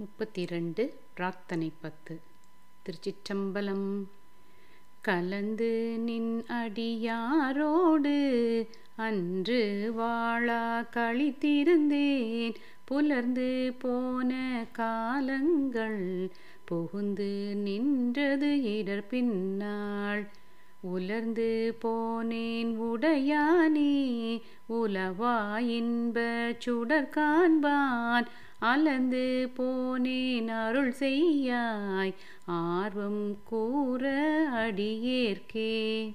முப்பத்தி ரெண்டு பிரார்த்தனை பத்து. திருச்சிற்றம்பலம். கலந்து நின் அடியாரோடு அன்று வாழா கழித்திருந்தேன் புலர்ந்து போன காலங்கள் புகுந்து நின்றது இடர் பின்னாள் உலர்ந்து போனேன் உடையானே உலவா இன்ப சுடர் காண்பான். அலந்து போனேன் அருள் செய்யாய். ஆர்வம் கூற அடியேற்கே.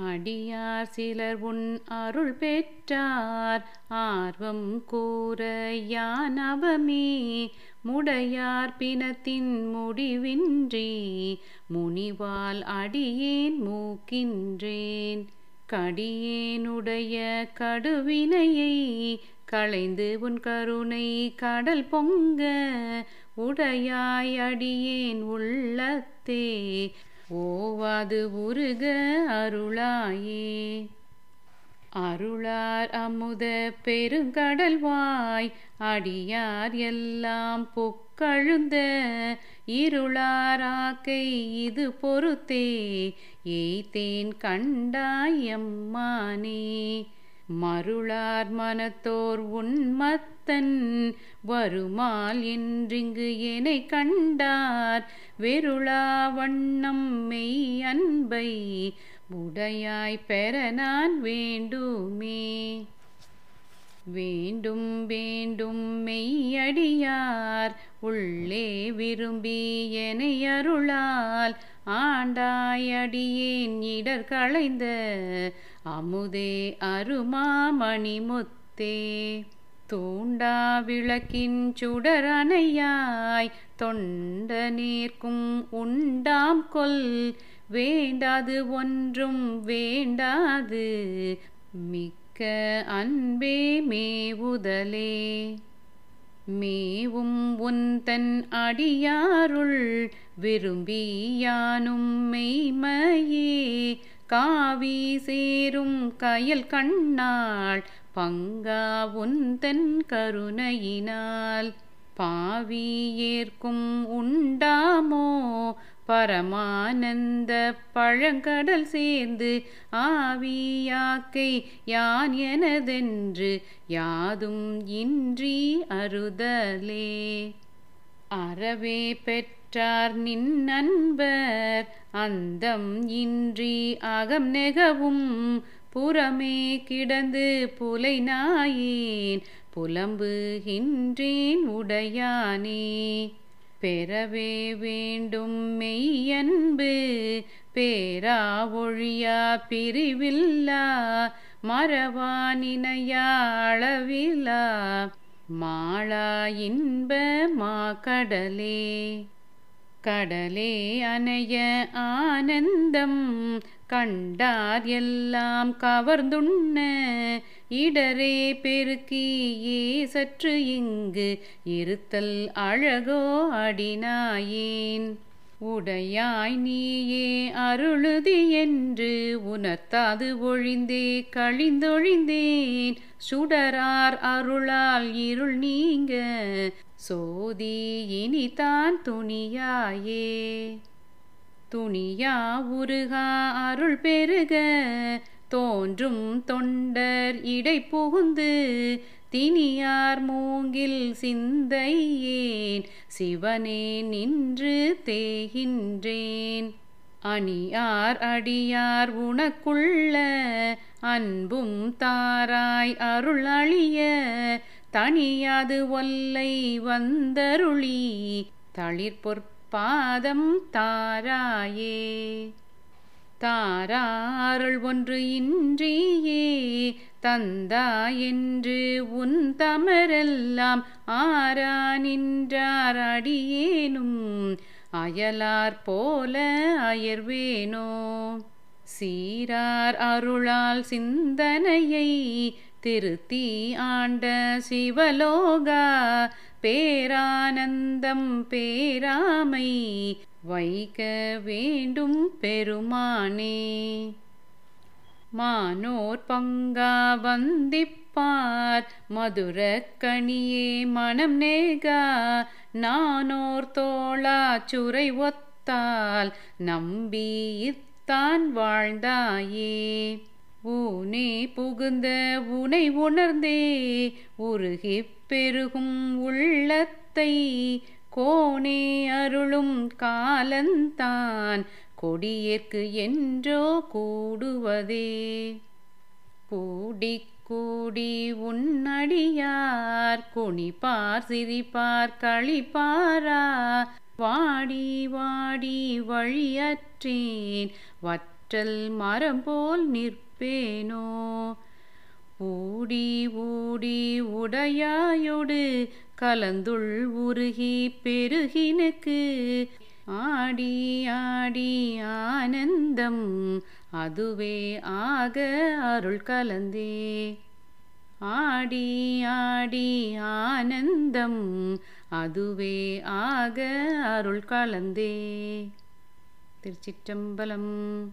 அடியார் சிலர் உன் அருள் பெற்றார். ஆர்வம் கூறையான் அவமே. முடையார் பிணத்தின் முடிவின்றி. முனிவால் அடியேன் மூக்கின்றேன். கடியேனுடைய கடுவினையை களைந்து உன் கருணை கடல் பொங்க உடையாய் அடியேன் உள்ளத்தே. ஓவாது உருக அருளாயே. அருளார் அமுத பெருங்கடல்வாய் அடியார் எல்லாம் பொக்கழுந்த இருளாராக்கை இது பொறுத்தே ஏய்த்தேன் கண்டாயம்மானே மருளார் மனத்தோர் உன்மத்தன் வருமால் என்றிங்கு என்னை கண்டார். வெருளா வண்ணம் மெய் அன்பை உடையாய் பெற நான் வேண்டுமே. வேண்டும் வேண்டும் மெய்யடியார் உள்ளே விரும்பி என அருளால். ஆண்டாயடியேன் இடர் களைந்த அமுதே அருமாமணி முத்தே தூண்டா விளக்கின் சுடரணையாய் தொண்ட நேர்க்கும் உண்டாம் கொல் வேண்டாது ஒன்றும் வேண்டாது மிக்க அன்பே மேவுதலே. மேவும் உந்தன் அடியாருள் விரும்பியானும் மெய்மையே காவி சேரும் கயல் கண்ணாள் பங்கா உந்தன் கருணையினால். பாவி ஏற்கும் உண்டாமோ? பரமானந்த பழங்கடல் சேர்ந்து ஆவியாக்கை யான் எனதென்று யாதும் இன்றி அறுதலே அறவே பெற்றார் நின் நண்பர் அந்தம் இன்றி அகம் நெகவும். புறமே கிடந்து புலை நாயேன் புலம்புகின்றேன் உடையானே. பெறவே வேண்டும் மெய்யன்பு பேரா ஒழியா பிரிவில்லா மரவானினையா அளவிலா மாளா இன்ப மா கடலே கடலே அணைய ஆனந்தம் கண்டார் எல்லாம் கவர்ந்துண்ண இடரே பெருக்கியே சற்று இங்கு இருத்தல் அழகோ அடினாயேன். உடையாய் நீயே அருளுதி என்று உணர்த்தாது ஒழிந்தே கழிந்தொழிந்தேன். சுடரார் அருளால் இருள் நீங்க சோதி இனிதான் துணியாயே. துணியா உருகா அருள் பெருக தோன்றும் தொண்டர் இடை புகுந்து தினியார் மூங்கில் சிந்தையேன் சிவனே நின்று தேகின்றேன். அணியார் அடியார் உனக்குள்ள அன்பும் தாராய் அருள் அழிய தனியாது ஒல்லை வந்தருளி தளிர்பொற்பாதம் தாராயே. தாராருள் ஒன்று இன்றியே தந்தா என்று உன் தமரெல்லாம் ஆரா நின்றார் அடியேனும் அயலார் போல அயர்வேனோ. சீரார் அருளால் சிந்தனையை திருத்தி ஆண்ட சிவலோகா பேரானந்தம் பேராமை வைக்க வேண்டும் பெருமானே. மானோர் பங்கா வந்திப்பார் மதுர கணியே மனம் நேகா. நானோர் தோளா சுரை ஒத்தால் நம்பி இத்தான் வாழ்ந்தாயே. ஊனே புகுந்த உனை உணர்ந்தே உருகிப் பெருகும் உள்ளத்தை. கோணே அருளும் காலந்தான் கொடியேற்கு என்றோ கூடுவதே. கூடி கூடி உன்னடியார் குனிப்பார் சிரிப்பார் களிப்பாரா வாடி வாடி வழியற்றேன் வற்றல் மரம் போல் நிற்பேனோ ஊடி ஊடி உடையாயோடு கலந்துள் உருகி பெருகினுக்கு. ஆடி ஆடி ஆனந்தம் அதுவே ஆக அருள் கலந்தே. ஆடி ஆடி ஆனந்தம் அதுவே ஆக அருள் கலந்தே. திருச்சிற்றம்பலம்